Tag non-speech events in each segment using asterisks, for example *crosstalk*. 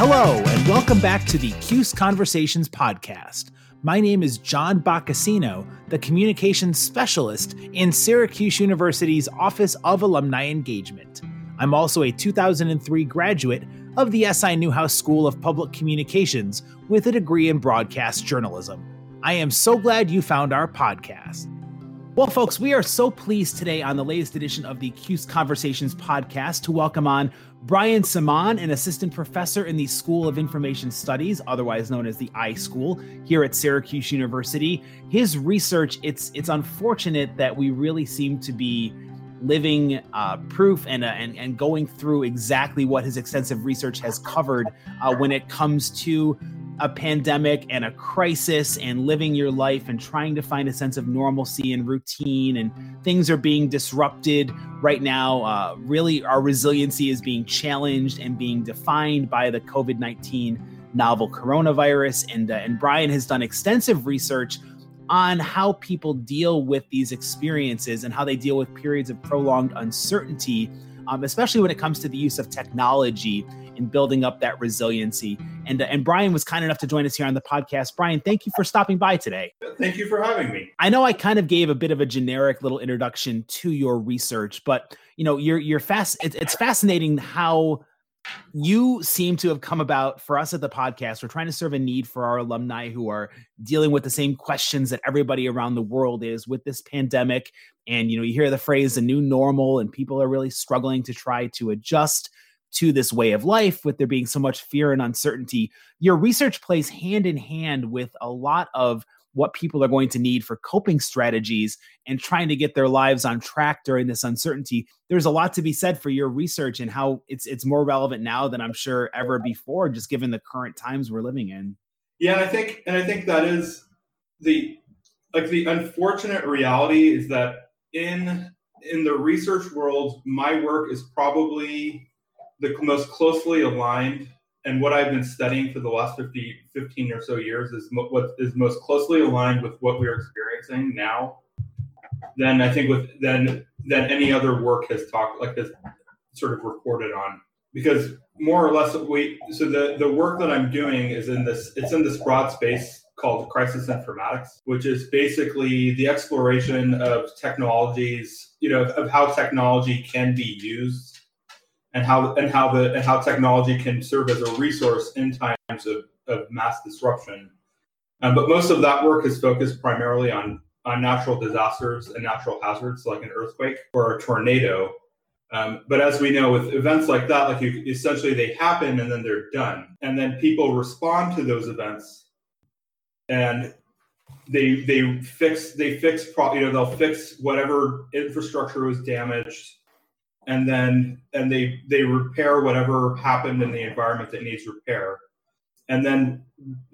Hello, and welcome back to the CUSE Conversations podcast. My name is John Boccacino, the communications specialist in Syracuse University's Office of Alumni Engagement. I'm also a 2003 graduate of the SI Newhouse School of Public Communications with a degree in broadcast journalism. I am so glad you found our podcast. Well, folks, we are so pleased today on the latest edition of the CUSE Conversations podcast to welcome on Bryan Semaan, an assistant professor in the School of Information Studies, otherwise known as the iSchool, here at Syracuse University. His research, it's it's unfortunate that we really seem to be living uh, proof and, uh, and and going through exactly what his extensive research has covered uh, when it comes to a pandemic and a crisis and living your life and trying to find a sense of normalcy and routine and things are being disrupted right now uh, really our resiliency is being challenged and being defined by the covid-19 novel coronavirus. And uh, and brian has done extensive research on how people deal with these experiences and how they deal with periods of prolonged uncertainty um, especially when it comes to the use of technology in building up that resiliency. And, uh, and Brian was kind enough to join us here on the podcast. Brian, thank you for stopping by today. Thank you for having me. I know I kind of gave a bit of a generic little introduction to your research, but you know, you're you're fast. It's, it's fascinating how you seem to have come about for us at the podcast. We're trying to serve a need for our alumni who are dealing with the same questions that everybody around the world is with this pandemic. And you know, you hear the phrase "the new normal," and people are really struggling to try to adjust to this way of life with there being so much fear and uncertainty. Your research plays hand in hand with a lot of what people are going to need for coping strategies and trying to get their lives on track during this uncertainty. There's a lot to be said for your research and how it's it's more relevant now than I'm sure ever before just given the current times we're living in. Yeah, I think and I think that is the like the unfortunate reality is that in in the research world my work is probably the most closely aligned and what I've been studying for the last 50, 15 or so years is mo- what is most closely aligned with what we're experiencing now than I think with than than any other work has talked like has sort of reported on. Because more or less we so the the work that I'm doing is in this it's in this broad space called crisis informatics which is basically the exploration of technologies you know of how technology can be used and how and how the and how technology can serve as a resource in times of, of mass disruption. Um, but most of that work is focused primarily on on natural disasters and natural hazards like an earthquake or a tornado. Um, but as we know, with events like that, like you, essentially they happen and then they're done, and then people respond to those events, and they they fix they fix you know they'll fix whatever infrastructure was damaged and then and they they repair whatever happened in the environment that needs repair. And then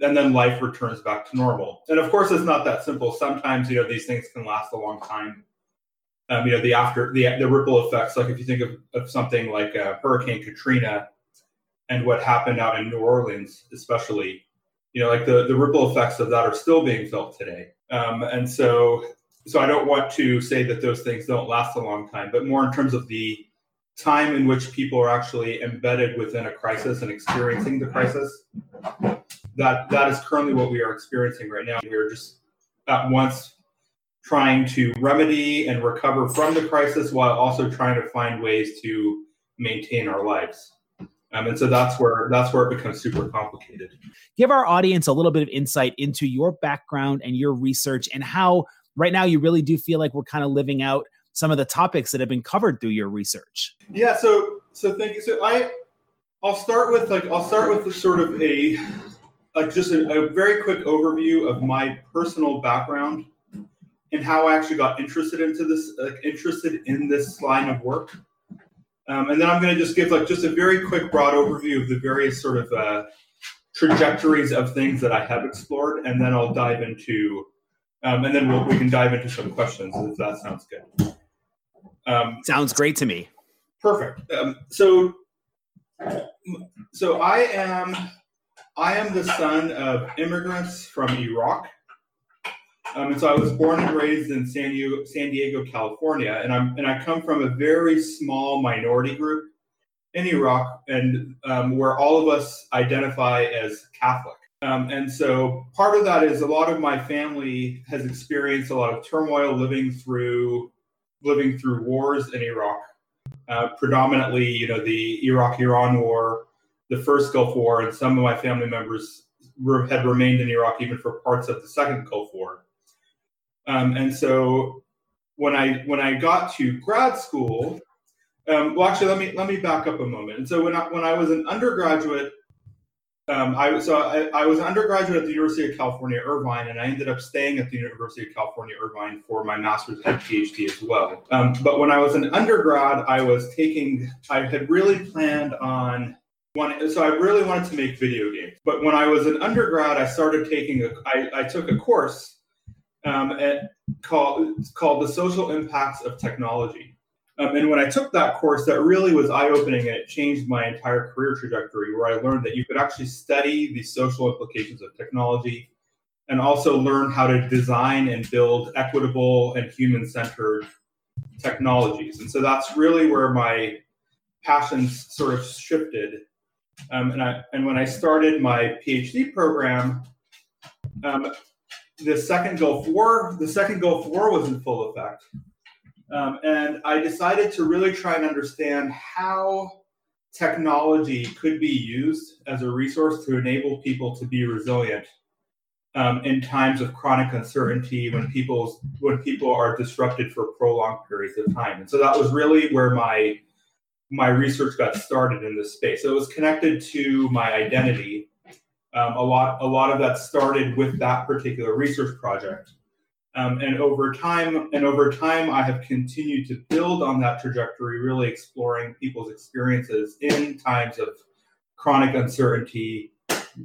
and then life returns back to normal. And of course it's not that simple. Sometimes you know these things can last a long time. Um, you know the after the the ripple effects like if you think of, of something like uh, hurricane katrina and what happened out in new orleans especially you know like the the ripple effects of that are still being felt today. Um, and so so I don't want to say that those things don't last a long time, but more in terms of the time in which people are actually embedded within a crisis and experiencing the crisis. That that is currently what we are experiencing right now. We are just at once trying to remedy and recover from the crisis while also trying to find ways to maintain our lives. Um, and so that's where that's where it becomes super complicated. Give our audience a little bit of insight into your background and your research and how right now you really do feel like we're kind of living out some of the topics that have been covered through your research. Yeah, so so thank you. So I I'll start with like I'll start with the sort of a like just a, a very quick overview of my personal background and how I actually got interested into this like interested in this line of work. Um, and then I'm going to just give like just a very quick broad overview of the various sort of uh, trajectories of things that I have explored, and then I'll dive into um, and then we'll, we can dive into some questions if that sounds good. Um, Sounds great to me. Perfect. Um, so, so I am, I am the son of immigrants from Iraq. Um, and so I was born and raised in San Diego, San Diego, California, and I'm and I come from a very small minority group in Iraq, and um, where all of us identify as Catholic. Um, and so part of that is a lot of my family has experienced a lot of turmoil living through living through wars in Iraq. Uh, predominantly, you know, the Iraq-Iran War, the first Gulf War, and some of my family members were, had remained in Iraq even for parts of the second Gulf War. Um, and so when I when I got to grad school, um, well, actually, let me let me back up a moment. And so when I, when I was an undergraduate, um, I so I, I, was an undergraduate at the University of California, Irvine, and I ended up staying at the University of California, Irvine for my master's and PhD as well. Um, but when I was an undergrad, I was taking I had really planned on so I really wanted to make video games. But when I was an undergrad, I started taking a I, I took a course um, at, called called the social impacts of technology um, and when I took that course, that really was eye opening and it changed my entire career trajectory, where I learned that you could actually study the social implications of technology and also learn how to design and build equitable and human centered technologies. And so that's really where my passions sort of shifted. Um, and, I, and when I started my PhD program, um, the second Gulf War, the second Gulf War was in full effect. Um, and I decided to really try and understand how technology could be used as a resource to enable people to be resilient um, in times of chronic uncertainty when people when people are disrupted for prolonged periods of time. And so that was really where my my research got started in this space. So it was connected to my identity. Um, a lot a lot of that started with that particular research project. Um, and over time, and over time, I have continued to build on that trajectory, really exploring people's experiences in times of chronic uncertainty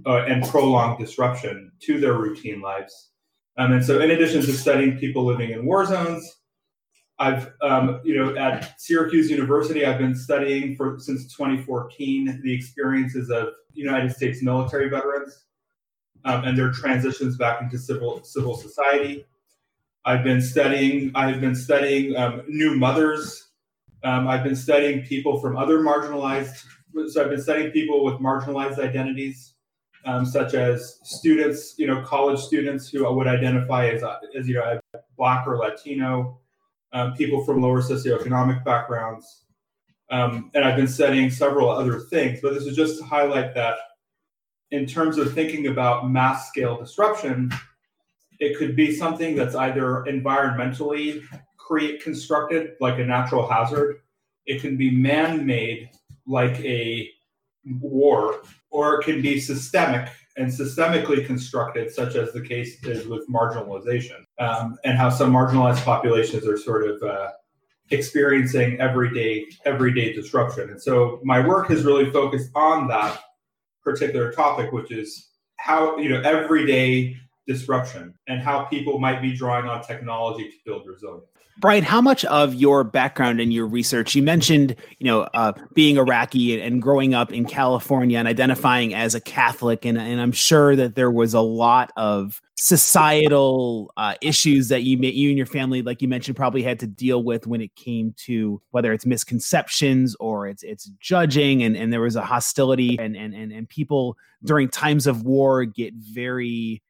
uh, and prolonged disruption to their routine lives. Um, and so, in addition to studying people living in war zones, I've, um, you know, at Syracuse University, I've been studying for since 2014 the experiences of United States military veterans um, and their transitions back into civil civil society. I've been studying. I've been studying um, new mothers. Um, I've been studying people from other marginalized. So I've been studying people with marginalized identities, um, such as students, you know, college students who would identify as, as you know, black or Latino, um, people from lower socioeconomic backgrounds, um, and I've been studying several other things. But this is just to highlight that, in terms of thinking about mass scale disruption, it could be something that's either environmentally create constructed, like a natural hazard. It can be man-made, like a war, or it can be systemic and systemically constructed, such as the case is with marginalization, um, and how some marginalized populations are sort of uh, experiencing everyday everyday disruption. And so my work has really focused on that particular topic, which is how you know everyday disruption and how people might be drawing on technology to build resilience. Brian, how much of your background and your research, you mentioned, you know, uh, being Iraqi and growing up in California and identifying as a Catholic, and, and I'm sure that there was a lot of societal uh, issues that you, you and your family, like you mentioned, probably had to deal with when it came to whether it's misconceptions or it's it's judging, and, and there was a hostility, and and and, and people during times of war get very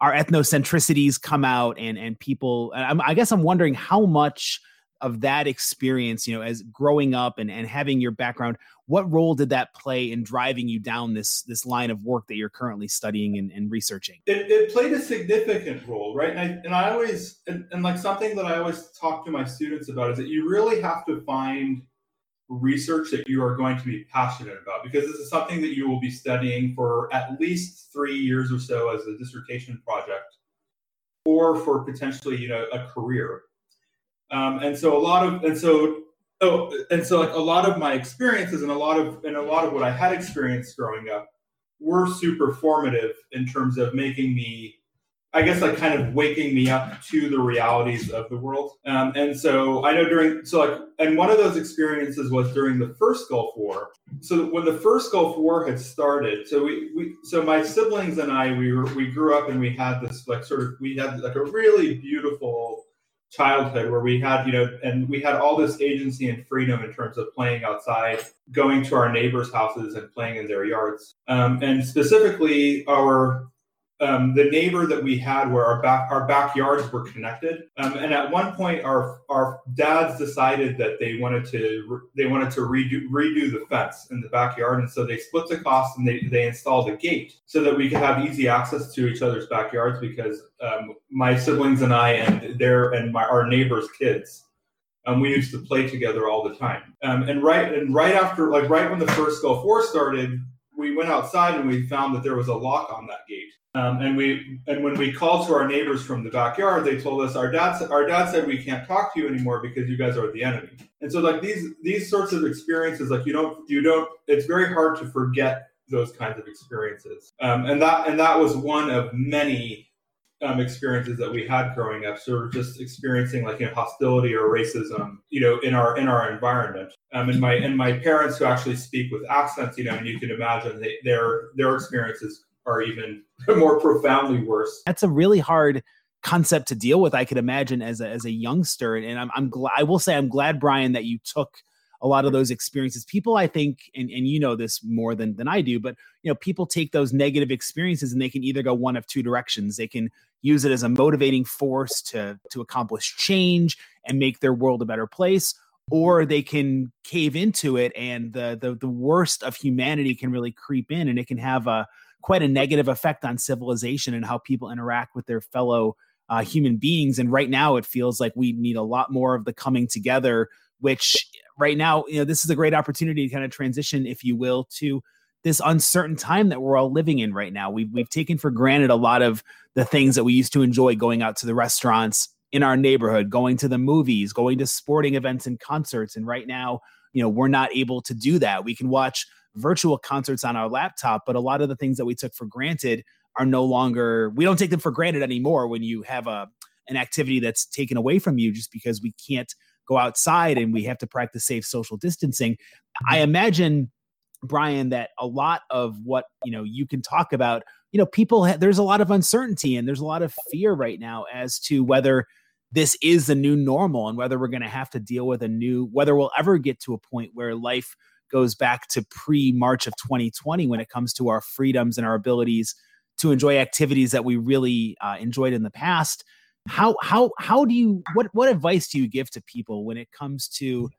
our ethnocentricities come out and and people I'm, i guess i'm wondering how much of that experience you know as growing up and, and having your background what role did that play in driving you down this this line of work that you're currently studying and, and researching? It, it, played a significant role right? And i, and I always and, and like something that i always talk to my students about is that you really have to find research that you are going to be passionate about because this is something that you will be studying for at least three years or so as a dissertation project or for potentially you know a career. Um, and so a lot of and so oh and so like a lot of my experiences and a lot of and a lot of what i had experienced growing up were super formative in terms of making me I guess like kind of waking me up to the realities of the world. Um, and so I know during so like and one of those experiences was during the first Gulf War. So when the first Gulf War had started, so we, we so my siblings and I we were we grew up and we had this like sort of we had like a really beautiful childhood where we had, you know, and we had all this agency and freedom in terms of playing outside, going to our neighbors' houses and playing in their yards. Um, and specifically, our um, the neighbor that we had where our back our backyards were connected. Um, and at one point our our dads decided that they wanted to they wanted to redo redo the fence in the backyard. And so they split the cost and they, they installed a gate so that we could have easy access to each other's backyards because um, my siblings and I and their and my our neighbors kids um, we used to play together all the time. Um, and right and right after like right when the first Gulf War started we went outside and we found that there was a lock on that gate um, and we and when we called to our neighbors from the backyard, they told us our dad our dad said we can't talk to you anymore because you guys are the enemy. And so like these these sorts of experiences, like you don't you don't it's very hard to forget those kinds of experiences. Um, and that and that was one of many um, experiences that we had growing up. So just experiencing like you know hostility or racism, you know, in our in our environment. Um, and my and my parents who actually speak with accents, you know, and you can imagine they, their their experiences are even *laughs* more profoundly worse. That's a really hard concept to deal with. I could imagine as a as a youngster, and I'm I'm glad. I will say I'm glad, Brian, that you took a lot of those experiences. People, I think, and and you know this more than than I do, but you know, people take those negative experiences and they can either go one of two directions. They can use it as a motivating force to to accomplish change and make their world a better place or they can cave into it and the, the the worst of humanity can really creep in and it can have a quite a negative effect on civilization and how people interact with their fellow uh, human beings. And right now, it feels like we need a lot more of the coming together. Which right now, you know, this is a great opportunity to kind of transition, if you will, to this uncertain time that we're all living in right now. We've we've taken for granted a lot of the things that we used to enjoy going out to the restaurants in our neighborhood, going to the movies, going to sporting events and concerts. And right now, you know, we're not able to do that. We can watch virtual concerts on our laptop, but a lot of the things that we took for granted are no longer we don't take them for granted anymore when you have a an activity that's taken away from you just because we can't go outside and we have to practice safe social distancing. I mm-hmm. imagine Brian that a lot of what, you know, you can talk about, you know, people ha- there's a lot of uncertainty and there's a lot of fear right now as to whether this is the new normal and whether we're going to have to deal with a new whether we'll ever get to a point where life goes back to pre March of 2020 when it comes to our freedoms and our abilities to enjoy activities that we really uh, enjoyed in the past. How how how do you what what advice do you give to people when it comes to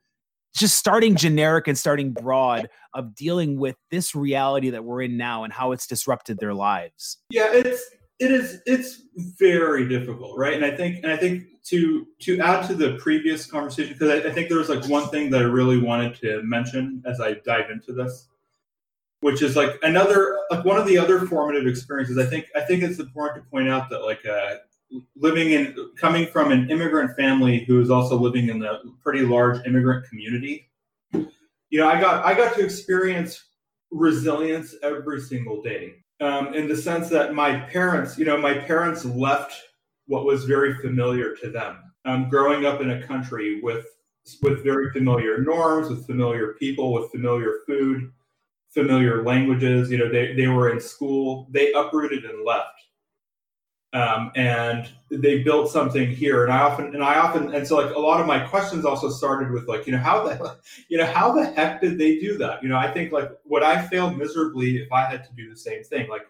just starting generic and starting broad of dealing with this reality that we're in now and how it's disrupted their lives? Yeah, it's it is it's very difficult right? And i think and i think to to add to the previous conversation because I, I, think there was like one thing that i really wanted to mention as i dive into this which is like another like one of the other formative experiences. I think i think it's important to point out that like uh, living in coming from an immigrant family who is also living in a pretty large immigrant community you know i got i got to experience resilience every single day um, in the sense that my parents, you know, my parents left what was very familiar to them. Um, growing up in a country with with very familiar norms, with familiar people, with familiar food, familiar languages. You know, they, they were in school, they uprooted and left. Um, and they built something here. And I often, and I often, and so like a lot of my questions also started with like, you know, how the, *laughs* you know, how the heck did they do that? You know, I think like would I fail miserably if I had to do the same thing? Like,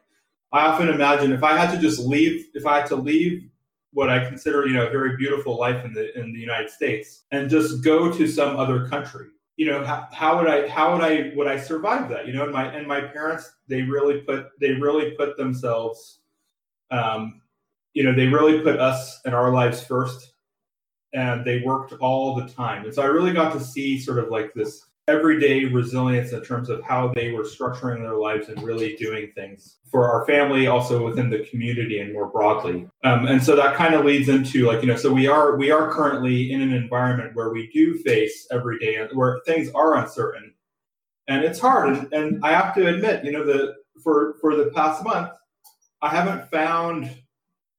I often imagine if I had to just leave, if I had to leave what I consider, you know, a very beautiful life in the in the United States and just go to some other country, you know, how, how would I how would I would I survive that? You know, and my and my parents they really put they really put themselves um, you know, they really put us and our lives first and they worked all the time. And so I really got to see sort of like this everyday resilience in terms of how they were structuring their lives and really doing things for our family, also within the community and more broadly. Um, and so that kind of leads into like, you know, so we are we are currently in an environment where we do face every day where things are uncertain. And it's hard. And, and I have to admit, you know, the for for the past month, I haven't found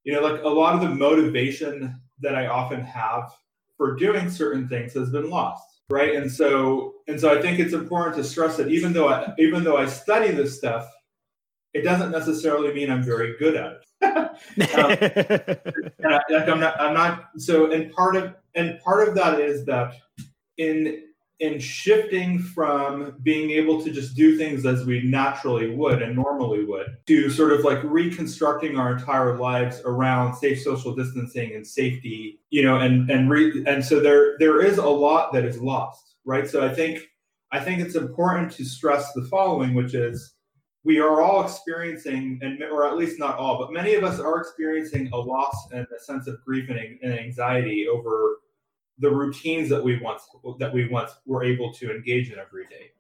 you know, like a lot of the motivation that I often have for doing certain things has been lost, right? And so, and so I think it's important to stress that even though I, even though I study this stuff, it doesn't necessarily mean I'm very good at it. *laughs* um, *laughs* and I, like I'm not, I'm not. So, and part of and part of that is that in in shifting from being able to just do things as we naturally would and normally would to sort of like reconstructing our entire lives around safe social distancing and safety you know and and re, and so there there is a lot that is lost right? So i think i think it's important to stress the following which is we are all experiencing and or at least not all but many of us are experiencing a loss and a sense of grief and anxiety over the routines that we once that we once were able to engage in every day.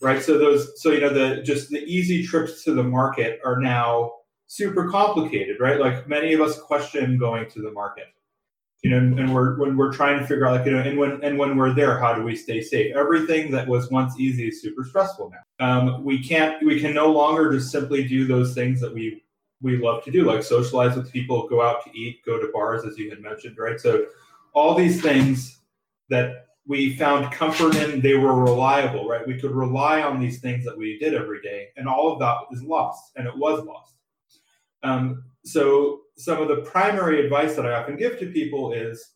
Right? So those so you know the just the easy trips to the market are now super complicated right? Like many of us question going to the market. You know and we're when we're trying to figure out like you know and when and when we're there how do we stay safe? Everything that was once easy is super stressful now. Um, we can't we can no longer just simply do those things that we we love to do like socialize with people go out to eat go to bars as you had mentioned right? So all these things that we found comfort in, they were reliable, right? We could rely on these things that we did every day, and all of that is lost, and it was lost. Um, so, some of the primary advice that I often give to people is,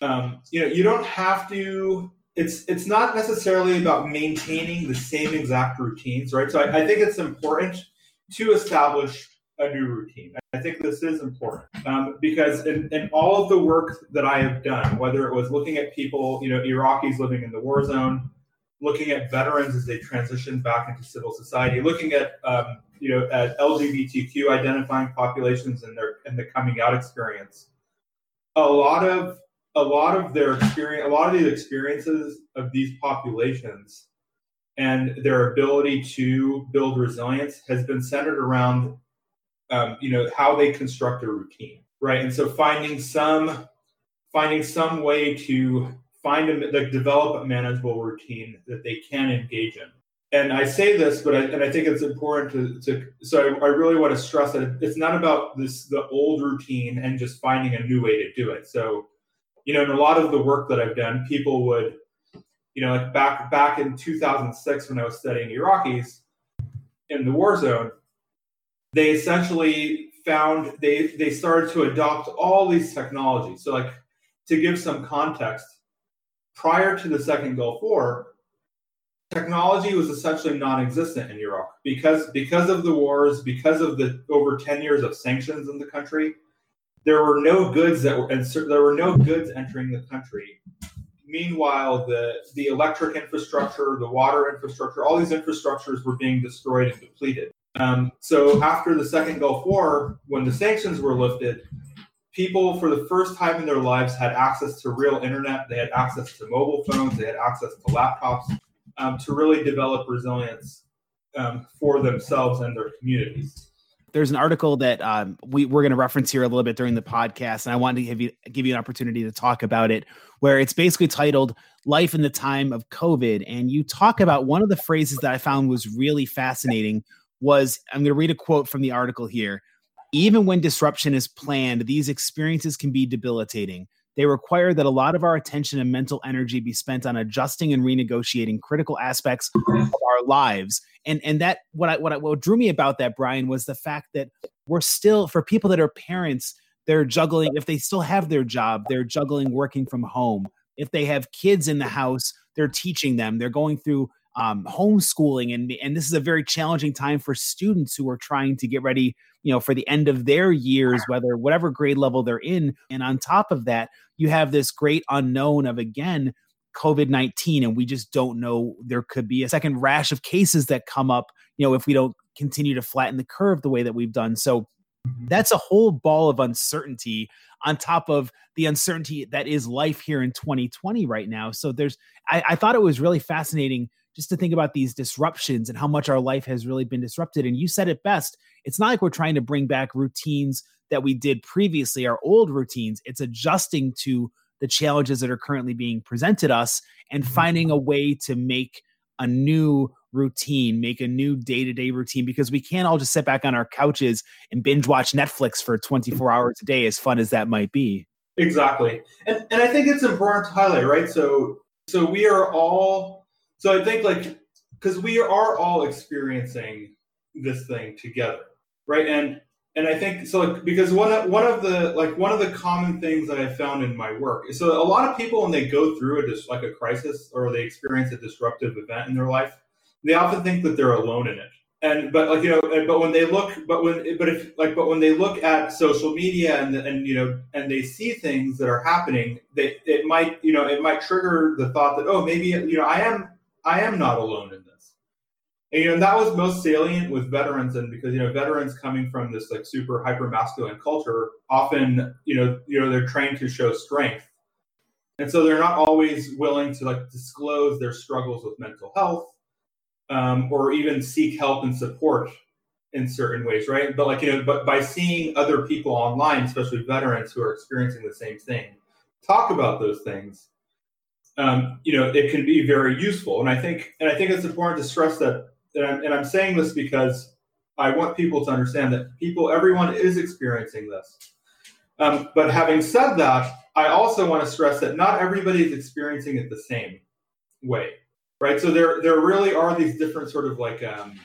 um, you know, you don't have to. It's it's not necessarily about maintaining the same exact routines, right? So, I, I think it's important to establish a new routine. I think this is important um, because in, in, all of the work that I have done, whether it was looking at people, you know, Iraqis living in the war zone, looking at veterans as they transition back into civil society, looking at um, you know at LGBTQ identifying populations and their and the coming out experience, a lot of a lot of their experience, a lot of these experiences of these populations and their ability to build resilience has been centered around um, you know how they construct a routine right? And so finding some finding some way to find a like develop a manageable routine that they can engage in. And i say this but I, and i think it's important to, to so I, I really want to stress that it's not about this the old routine and just finding a new way to do it. So you know in a lot of the work that i've done people would you know like back back in 2006 when i was studying iraqis in the war zone they essentially found they they started to adopt all these technologies. So like to give some context, prior to the second Gulf War, technology was essentially non-existent in Iraq because because of the wars, because of the over 10 years of sanctions in the country, there were no goods that were and there were no goods entering the country. Meanwhile, the the electric infrastructure, the water infrastructure, all these infrastructures were being destroyed and depleted. Um, so after the second Gulf War, when the sanctions were lifted, people for the first time in their lives had access to real internet. They had access to mobile phones. They had access to laptops um, to really develop resilience um, for themselves and their communities. There's an article that um, we, we're going to reference here a little bit during the podcast, and I wanted to give you give you an opportunity to talk about it. Where it's basically titled "Life in the Time of COVID," and you talk about one of the phrases that I found was really fascinating, was I'm going to read a quote from the article here. Even when disruption is planned, these experiences can be debilitating. They require that a lot of our attention and mental energy be spent on adjusting and renegotiating critical aspects of our lives. And and that what I, what I, what drew me about that Brian was the fact that we're still for people that are parents, they're juggling if they still have their job, they're juggling working from home. If they have kids in the house, they're teaching them. They're going through um, homeschooling and and this is a very challenging time for students who are trying to get ready you know for the end of their years whether whatever grade level they're in. And on top of that you have this great unknown of again covid-19 and we just don't know there could be a second rash of cases that come up you know if we don't continue to flatten the curve the way that we've done. So mm-hmm. that's a whole ball of uncertainty on top of the uncertainty that is life here in 2020 right now. So there's I, I thought it was really fascinating just to think about these disruptions and how much our life has really been disrupted. And you said it best. It's not like we're trying to bring back routines that we did previously, our old routines. It's adjusting to the challenges that are currently being presented us and mm-hmm. finding a way to make a new routine, make a new day to day routine because we can't all just sit back on our couches and binge watch Netflix for 24 hours a day, as fun as that might be. Exactly. And, and I think it's important to highlight, right? So, so we are all so I think like because we are all experiencing this thing together, right? And and I think so like, because one of, one of the like one of the common things that I found in my work is so a lot of people when they go through a dis, like a crisis or they experience a disruptive event in their life, they often think that they're alone in it. And but like you know, and, but when they look, but when but if like but when they look at social media and and you know and they see things that are happening, they it might you know it might trigger the thought that oh maybe you know I am I am not alone in this. And, you know, that was most salient with veterans, and because you know, veterans coming from this like super hyper masculine culture, often you know, you know, they're trained to show strength, and so they're not always willing to like disclose their struggles with mental health, um, or even seek help and support in certain ways, right? But like you know, but by seeing other people online, especially veterans who are experiencing the same thing, talk about those things, um, you know, it can be very useful. And I think, and I think it's important to stress that and I'm, and I'm saying this because I want people to understand that people, everyone is experiencing this. Um, but having said that, I also want to stress that not everybody is experiencing it the same way, right? So there, there really are these different sort of like, um,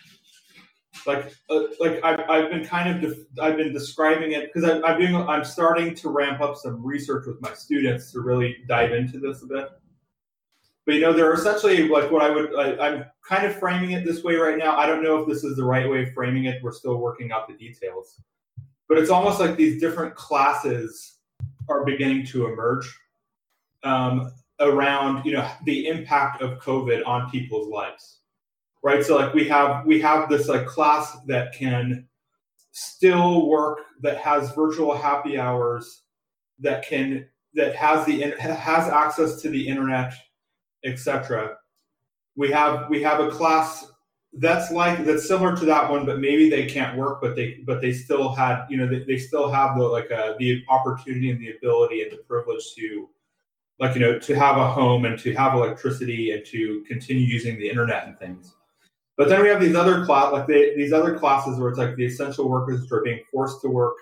like, uh, like I've, I've been kind of, def- I've been describing it because I'm, I'm doing, I'm starting to ramp up some research with my students to really dive into this a bit. But you know, they're essentially like what I would, I, I'm kind of framing it this way right now. I don't know if this is the right way of framing it. We're still working out the details. But it's almost like these different classes are beginning to emerge um, around, you know, the impact of COVID on people's lives. Right. So like we have we have this like class that can still work that has virtual happy hours that can that has the has access to the internet etc. We have we have a class that's like that's similar to that one, but maybe they can't work, but they but they still had you know they, they still have the like uh, the opportunity and the ability and the privilege to like you know to have a home and to have electricity and to continue using the internet and things. But then we have these other class like they, these other classes where it's like the essential workers who are being forced to work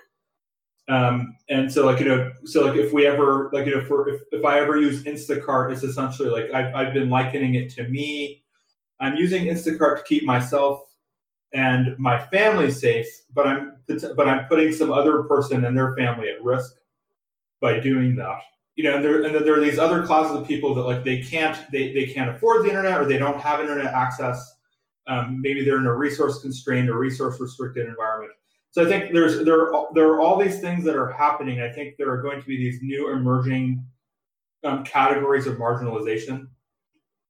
um, and so like, you know, so like if we ever, like, you know, for, if, if I ever use Instacart, it's essentially like I've, I've been likening it to me. I'm using Instacart to keep myself and my family safe, but I'm, but I'm putting some other person and their family at risk by doing that. You know, and there, and there are these other classes of people that like they can't, they, they can't afford the internet or they don't have internet access. Um, maybe they're in a resource constrained or resource restricted environment so I think there's there are, there are all these things that are happening. I think there are going to be these new emerging um, categories of marginalization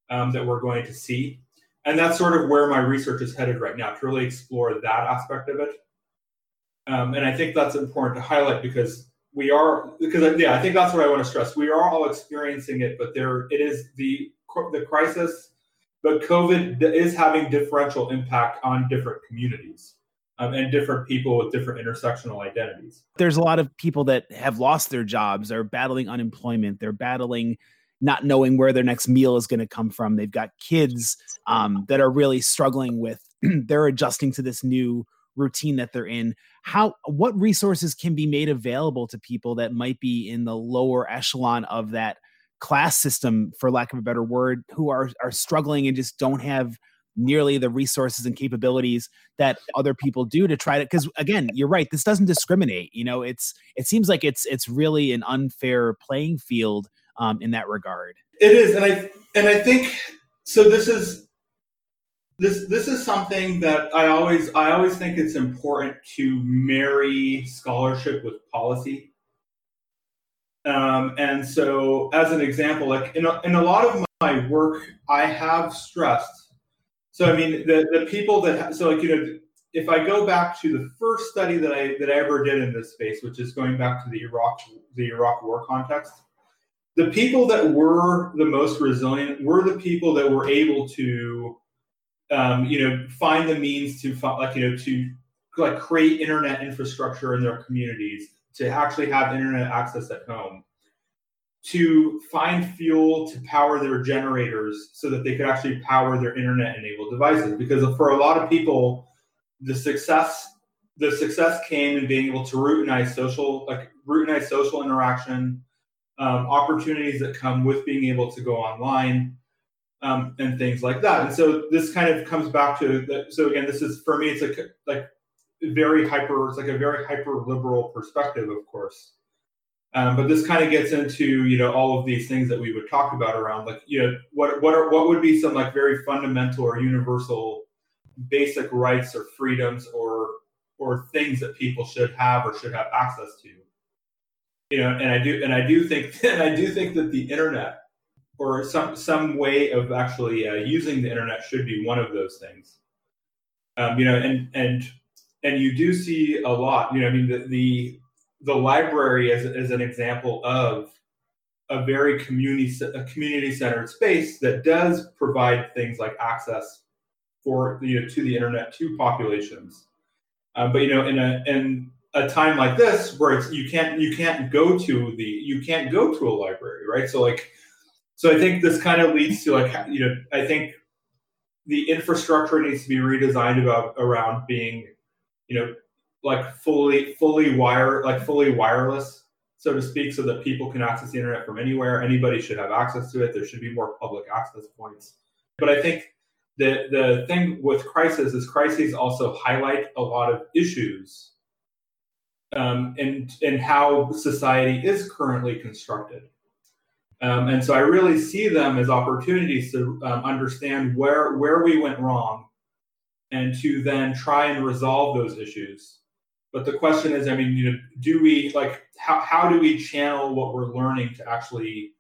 um, that we're going to see, and that's sort of where my research is headed right now to really explore that aspect of it. Um, and I think that's important to highlight because we are because yeah, I think that's what I want to stress. We are all experiencing it, but there it is the the crisis, but COVID is having differential impact on different communities um, and different people with different intersectional identities. There's a lot of people that have lost their jobs, are battling unemployment, they're battling not knowing where their next meal is going to come from. They've got kids um, that are really struggling with, *clears throat* they're adjusting to this new routine that they're in. How, what resources can be made available to people that might be in the lower echelon of that class system, for lack of a better word, who are, are struggling and just don't have nearly the resources and capabilities that other people do to try to because again you're right this doesn't discriminate you know it's it seems like it's it's really an unfair playing field um, in that regard. It is and i and i think so this is this this is something that i always i always think it's important to marry scholarship with policy. Um, and so as an example like in a, in a lot of my work i have stressed so I mean, the the people that so like you know, if I go back to the first study that I that I ever did in this space, which is going back to the Iraq the Iraq War context, the people that were the most resilient were the people that were able to, um, you know, find the means to like you know to like create internet infrastructure in their communities to actually have internet access at home to find fuel to power their generators so that they could actually power their internet enabled devices because for a lot of people the success the success came in being able to routinize social like routinize social interaction um, opportunities that come with being able to go online um, and things like that. And so this kind of comes back to the, so again, this is for me, it's like like very hyper, it's like a very hyper liberal perspective, of course. Um, but this kind of gets into you know all of these things that we would talk about around like you know what what are what would be some like very fundamental or universal basic rights or freedoms or or things that people should have or should have access to? You know and i do and i do think *laughs* and i do think that the internet or some some way of actually uh, using the internet should be one of those things. Um, you know and and and you do see a lot you know i mean the the, the library as, as an example of a very community a community centered space that does provide things like access for you know to the internet to populations. Uh, but you know in a in a time like this where it's you can't you can't go to the you can't go to a library right? So like so i think this kind of leads to like you know i think the infrastructure needs to be redesigned about around being you know like fully fully wire like fully wireless so to speak so that people can access the internet from anywhere anybody should have access to it there should be more public access points but i think the the thing with crisis is crises also highlight a lot of issues um, and and how society is currently constructed. Um, and so I really see them as opportunities to um, understand where where we went wrong, and to then try and resolve those issues. But the question is, I mean, you know, do we like how how do we channel what we're learning to actually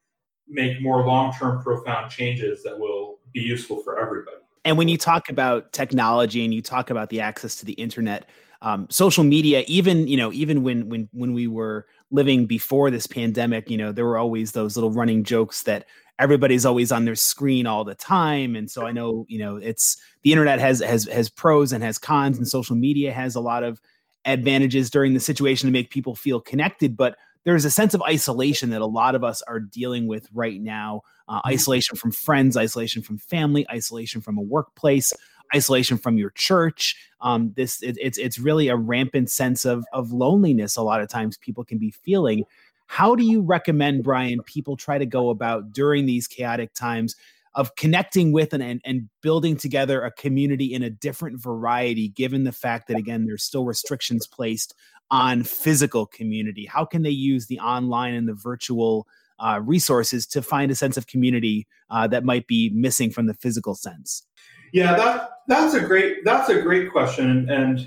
make more long term profound changes that will be useful for everybody? And when you talk about technology and you talk about the access to the internet, um, social media, even you know, even when when when we were living before this pandemic, you know, there were always those little running jokes that everybody's always on their screen all the time, and so I know you know it's the internet has has has pros and has cons, and social media has a lot of advantages during the situation to make people feel connected, but there's a sense of isolation that a lot of us are dealing with right now uh, mm-hmm. isolation from friends, isolation from family, isolation from a workplace, isolation from your church. Um, this it, it's it's really a rampant sense of of loneliness. A lot of times people can be feeling. How do you recommend, Brian, people try to go about during these chaotic times of connecting with and, and, and building together a community in a different variety, given the fact that, again, there's still restrictions placed on physical community? How can they use the online and the virtual uh, resources to find a sense of community uh, that might be missing from the physical sense? Yeah, that that's a great that's a great question, and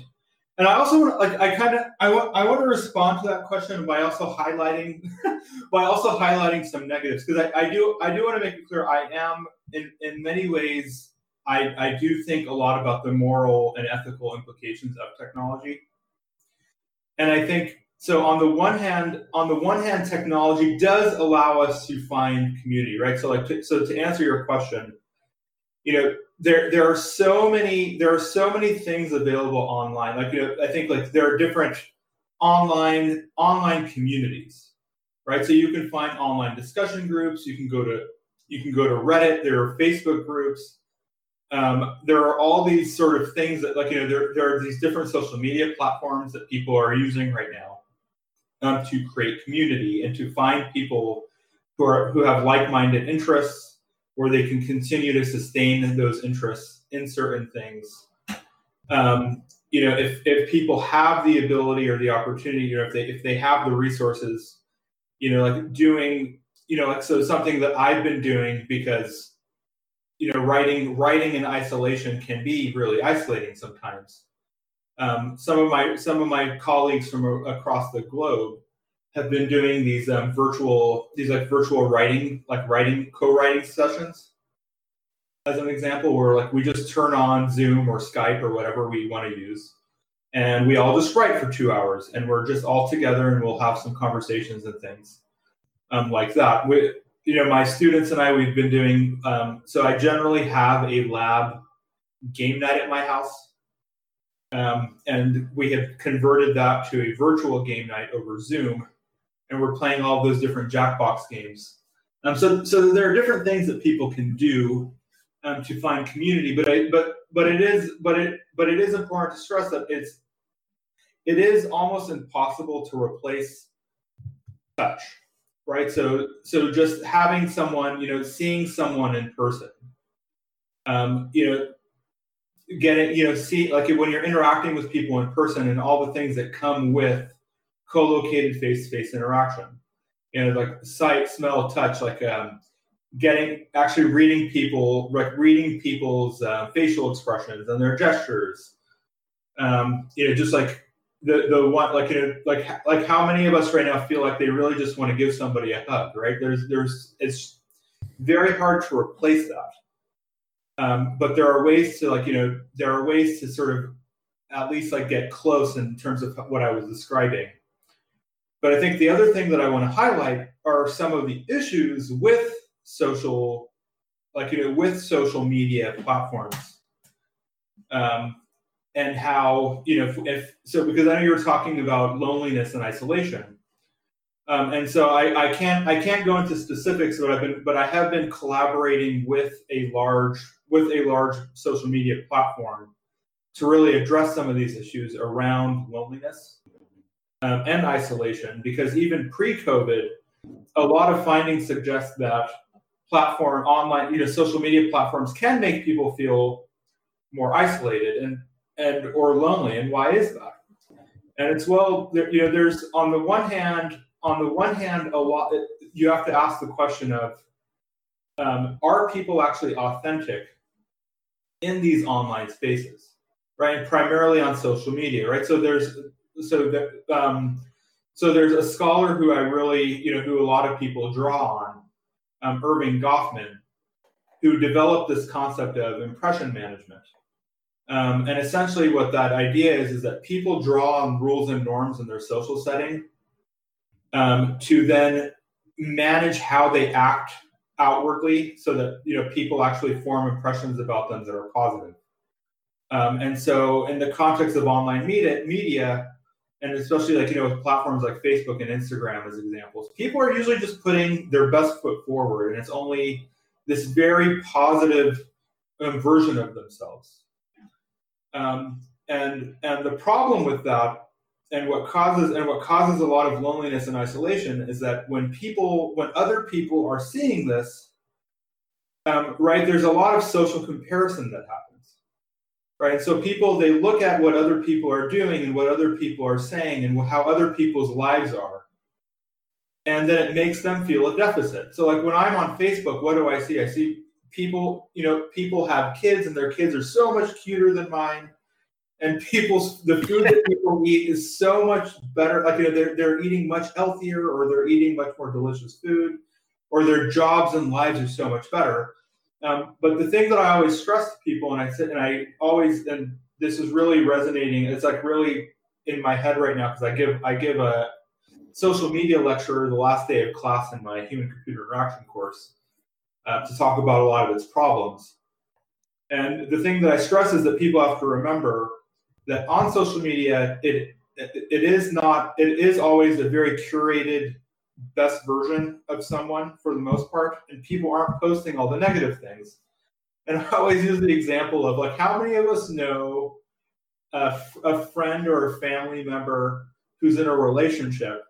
and I also want to like I kind of I want I want to respond to that question by also highlighting *laughs* by also highlighting some negatives because I, I do I do want to make it clear I am in in many ways I I do think a lot about the moral and ethical implications of technology, and I think so on the one hand on the one hand technology does allow us to find community right? So like to, so to answer your question you know there there are so many there are so many things available online. Like you know i think like there are different online online communities right? So you can find online discussion groups. You can go to you can go to reddit. There are facebook groups. Um, there are all these sort of things that like you know there, there are these different social media platforms that people are using right now um, to create community and to find people who are who have like-minded interests where they can continue to sustain those interests in certain things. Um, you know, if if people have the ability or the opportunity, you know, if they if they have the resources, you know, like doing, you know, like so something that I've been doing because you know writing writing in isolation can be really isolating sometimes um, some of my some of my colleagues from across the globe have been doing these um, virtual these like virtual writing like writing co-writing sessions. As an example where like we just turn on zoom or skype or whatever we want to use and we all just write for two hours and we're just all together and we'll have some conversations and things um, like that. We, you know my students and i we've been doing um, so i generally have a lab game night at my house um, and we have converted that to a virtual game night over Zoom, and we're playing all those different Jackbox games. Um, so, so there are different things that people can do um, to find community, but I, but but it is but it but it is important to stress that it's it is almost impossible to replace touch, right? So so just having someone, you know, seeing someone in person, um, you know, getting, you know, see like when you're interacting with people in person and all the things that come with co-located face-to-face interaction. You know, like sight, smell, touch, like um, getting actually reading people, like reading people's uh, facial expressions and their gestures. Um, you know, just like the the one like you know like like how many of us right now feel like they really just want to give somebody a hug, right? There's there's it's very hard to replace that. Um, but there are ways to like you know there are ways to sort of at least like get close in terms of what I was describing. But I think the other thing that I want to highlight are some of the issues with social, like you know, with social media platforms, um, and how you know if, if, so because I know you were talking about loneliness and isolation, um, and so I, I can't I can't go into specifics, but I've been but I have been collaborating with a large with a large social media platform to really address some of these issues around loneliness um, and isolation because even pre-COVID, a lot of findings suggest that platform online, you know, social media platforms can make people feel more isolated and and or lonely. And why is that? And it's well, there, you know, there's on the one hand, on the one hand, a lot. You have to ask the question of, um, are people actually authentic in these online spaces, right? Primarily on social media, right? So there's so that um, so there's a scholar who I really you know who a lot of people draw on, um, Erving Goffman, who developed this concept of impression management. Um, and essentially, what that idea is is that people draw on rules and norms in their social setting um, to then manage how they act outwardly, so that you know people actually form impressions about them that are positive. Um, and so, in the context of online media, media and especially like you know with platforms like Facebook and Instagram as examples, people are usually just putting their best foot forward, and it's only this very positive version of themselves. Um, and and the problem with that, and what causes and what causes a lot of loneliness and isolation is that when people, when other people are seeing this, um, right, there's a lot of social comparison that happens right? So people they look at what other people are doing and what other people are saying and how other people's lives are, and then it makes them feel a deficit. So like when I'm on Facebook, what do I see? I see people, you know, people have kids and their kids are so much cuter than mine. And people's the food that people *laughs* eat is so much better. Like you know, they're they're eating much healthier, or they're eating much more delicious food, or their jobs and lives are so much better um, but the thing that I always stress to people, and I said, and I always, and this is really resonating. It's like really in my head right now because I give I give a social media lecture the last day of class in my human computer interaction course uh, to talk about a lot of its problems. And the thing that I stress is that people have to remember that on social media, it it is not it is always a very curated best version of someone for the most part, and people aren't posting all the negative things. And I always use the example of like, how many of us know a, friend or a family member who's in a relationship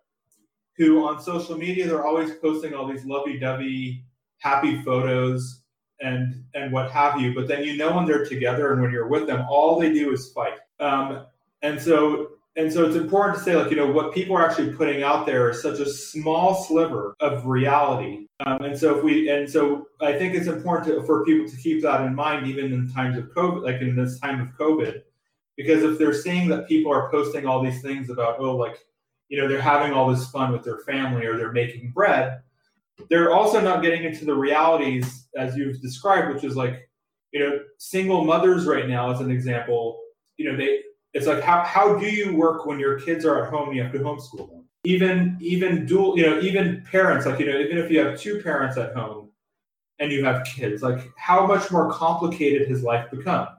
who on social media they're always posting all these lovey-dovey, happy photos and and what have you, but then you know when they're together and when you're with them, all they do is fight. Um, and so and so it's important to say, like, you know, what people are actually putting out there is such a small sliver of reality. Um, and so if we, and so I think it's important to, for people to keep that in mind, even in times of COVID, like in this time of COVID, because if they're seeing that people are posting all these things about, oh, like, you know, they're having all this fun with their family or they're making bread, they're also not getting into the realities as you've described, which is like, you know, single mothers right now, as an example, you know, they, it's like how, how do you work when your kids are at home and you have to homeschool them? Even even dual you know even parents like you know even if you have two parents at home and you have kids like how much more complicated has life become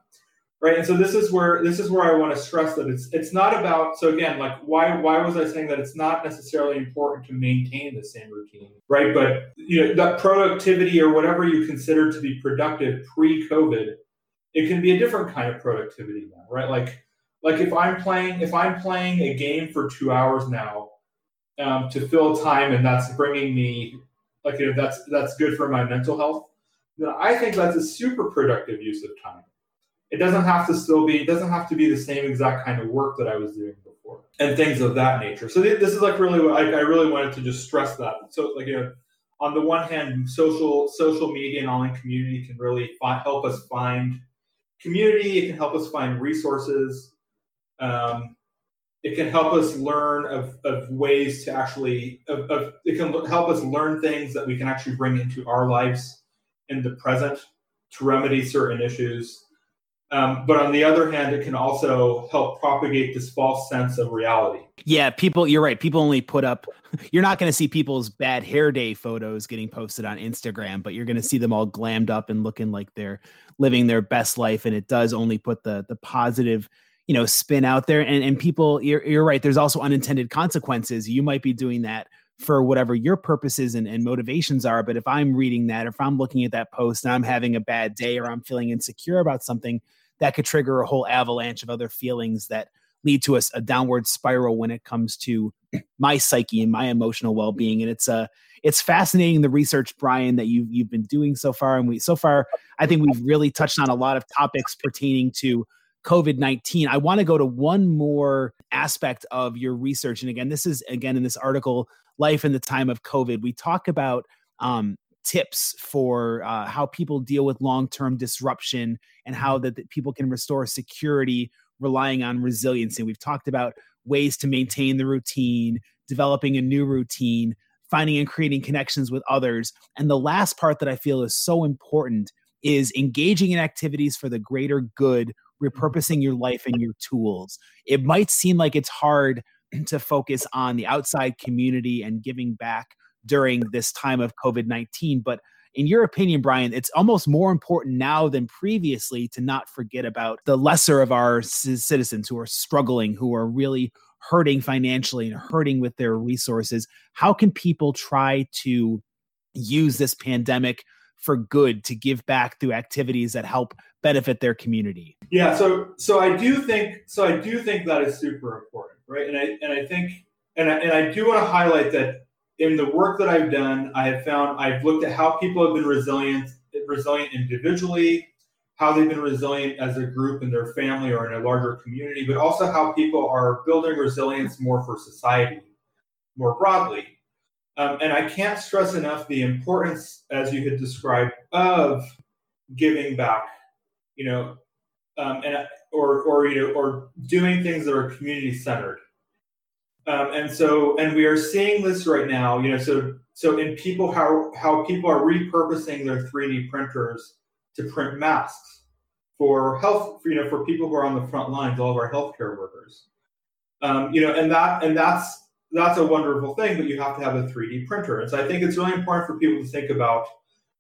right? And so this is where this is where i want to stress that it's it's not about so again like why why was i saying that it's not necessarily important to maintain the same routine right? But you know that productivity or whatever you consider to be productive pre-covid it can be a different kind of productivity now right? Like like if I'm playing if I'm playing a game for two hours now um, to fill time and that's bringing me like you know, that's that's good for my mental health then I think that's a super productive use of time. It doesn't have to still be, it doesn't have to be the same exact kind of work that I was doing before and things of that nature. So th- this is like really, I, I really wanted to just stress that. So like, you know, on the one hand, social social media and online community can really fi- help us find community. It can help us find resources. Um, it can help us learn of, of ways to actually of, of, it can help us learn things that we can actually bring into our lives in the present to remedy certain issues um, but on the other hand, it can also help propagate this false sense of reality. Yeah, people, you're right. People only put up, *laughs* you're not going to see people's bad hair day photos getting posted on Instagram, but you're going to see them all glammed up and looking like they're living their best life. And it does only put the, the positive, you know, spin out there. And, and people, you're, you're right. There's also unintended consequences. You might be doing that for whatever your purposes and, and motivations are. But if I'm reading that, if I'm looking at that post and I'm having a bad day or I'm feeling insecure about something, that could trigger a whole avalanche of other feelings that lead to a, a downward spiral when it comes to my psyche and my emotional well-being and it's a uh, it's fascinating the research bryan that you've, you've been doing so far and we so far i think we've really touched on a lot of topics pertaining to covid-19 i want to go to one more aspect of your research and again this is again in this article life in the time of covid we talk about um, tips for uh, how people deal with long-term disruption and how that, that people can restore security relying on resiliency. We've talked about ways to maintain the routine, developing a new routine, finding and creating connections with others. And the last part that I feel is so important is engaging in activities for the greater good, Mm-hmm. repurposing your life and your tools. It might seem like it's hard *clears throat* to focus on the outside community and giving back during this time of COVID 19. But in your opinion, Bryan, it's almost more important now than previously to not forget about the lesser of our citizens who are struggling, who are really hurting financially and hurting with their resources. How can people try to use this pandemic for good to give back through activities that help benefit their community? Yeah, so so I do think so I do think that is super important, right? And I and I think and I, and I do want to highlight that in the work that I've done, I have found I've looked at how people have been resilient, resilient individually, how they've been resilient as a group in their family or in a larger community, but also how people are building resilience more for society, more broadly. Um, and I can't stress enough the importance, as you had described, of giving back. You know, um, and or or you know, or doing things that are community centered. Um, and so, and we are seeing this right now. You know, so so in people how how people are repurposing their 3D printers to print masks for health. You know, for people who are on the front lines, all of our healthcare workers. Um, you know, and that and that's that's a wonderful thing, but you have to have a 3D printer. And so I think it's really important for people to think about,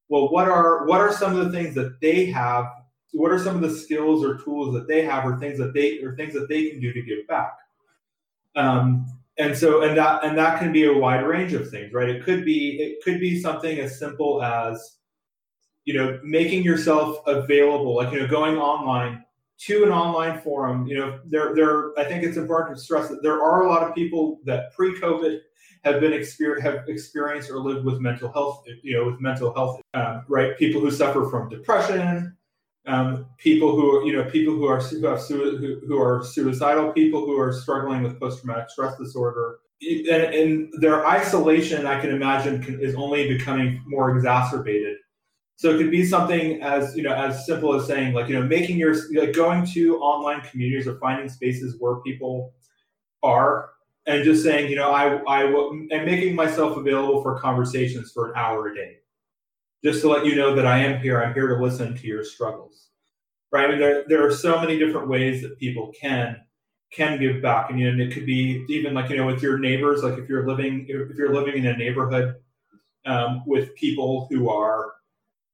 well, what are what are some of the things that they have? What are some of the skills or tools that they have, or things that they or things that they can do to give back? Um, and so and that and that can be a wide range of things, right? It could be it could be something as simple as you know making yourself available, like you know going online to an online forum. You know, there there I think it's important to stress that there are a lot of people that pre-COVID have been exper- have experienced or lived with mental health, you know, with mental health, um, right? People who suffer from depression, um, people who you know people who are who, have, who, are suicidal, people who are struggling with post traumatic stress disorder, and, and, their isolation, I can imagine, can, is only becoming more exacerbated. So it could be something as you know as simple as saying like you know making your like going to online communities or finding spaces where people are and just saying you know I I will and making myself available for conversations for an hour a day just to let you know that I am here. I'm here to listen to your struggles. Right? I mean, there, there are so many different ways that people can can give back, and you know, it could be even like you know with your neighbors. Like if you're living if you're living in a neighborhood um, with people who are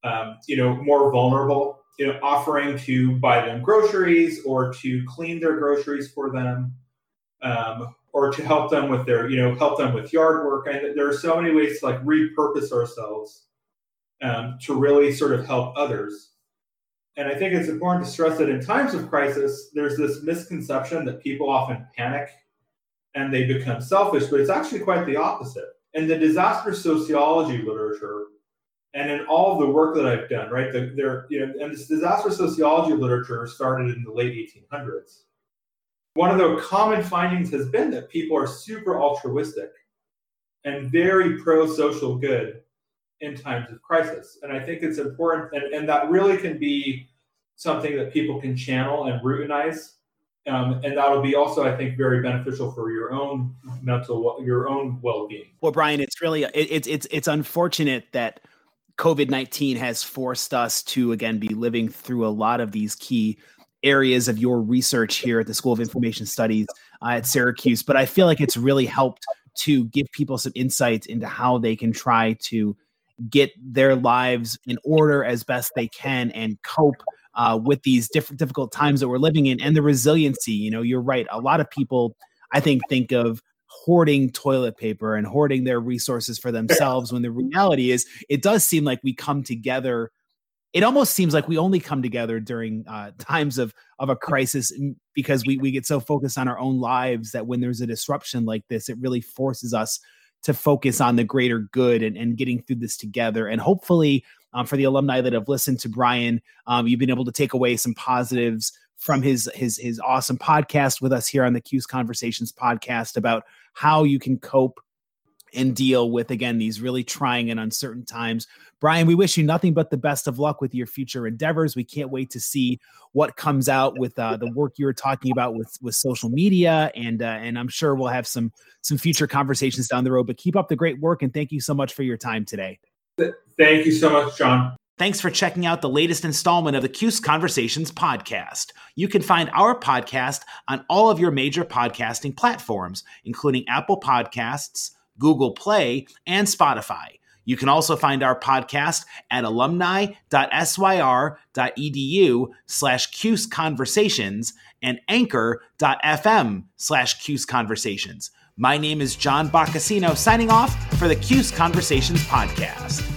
um, you know more vulnerable, you know, offering to buy them groceries or to clean their groceries for them. Um, or to help them with their, you know, help them with yard work. And there are so many ways to like repurpose ourselves um, to really sort of help others. And I think it's important to stress that in times of crisis, there's this misconception that people often panic and they become selfish, but it's actually quite the opposite. In the disaster sociology literature, and in all the work that I've done, right, the, there, you know, and this disaster sociology literature started in the late 1800s. One of the common findings has been that people are super altruistic and very pro social good in times of crisis. And I think it's important, and, and that really can be something that people can channel and routinize. Um, and that'll be also, I think, very beneficial for your own mental, your own well-being. Well, Bryan, it's really it, it's it's it's unfortunate that COVID nineteen has forced us to again be living through a lot of these key areas of your research here at the School of Information Studies uh, at Syracuse. But I feel like it's really helped to give people some insights into how they can try to get their lives in order as best they can and cope uh, with these different difficult times that we're living in and the resiliency. You know, you're right. A lot of people, I think, think of hoarding toilet paper and hoarding their resources for *laughs* themselves when the reality is it does seem like we come together it almost seems like we only come together during uh, *laughs* times of of a crisis because we we get so focused on our own lives that when there's a disruption like this it really forces us to focus on the greater good and, and getting through this together. And hopefully, um, for the alumni that have listened to Bryan, um, you've been able to take away some positives from his his his awesome podcast with us here on the CUSE Conversations podcast about how you can cope and deal with again these really trying and uncertain times. Bryan, we wish you nothing but the best of luck with your future endeavors. We can't wait to see what comes out with uh, the work you were talking about with with social media, and uh, and I'm sure we'll have some some future conversations down the road. But keep up the great work, and thank you so much for your time today. Thank you so much, John. Thanks for checking out the latest installment of the CUSE Conversations podcast. You can find our podcast on all of your major podcasting platforms, including Apple Podcasts. Google Play, and Spotify. You can also find our podcast at alumni.syr.edu slash CUSE Conversations and anchor.fm slash CUSE Conversations. My name is John Boccacino signing off for the CUSE Conversations podcast.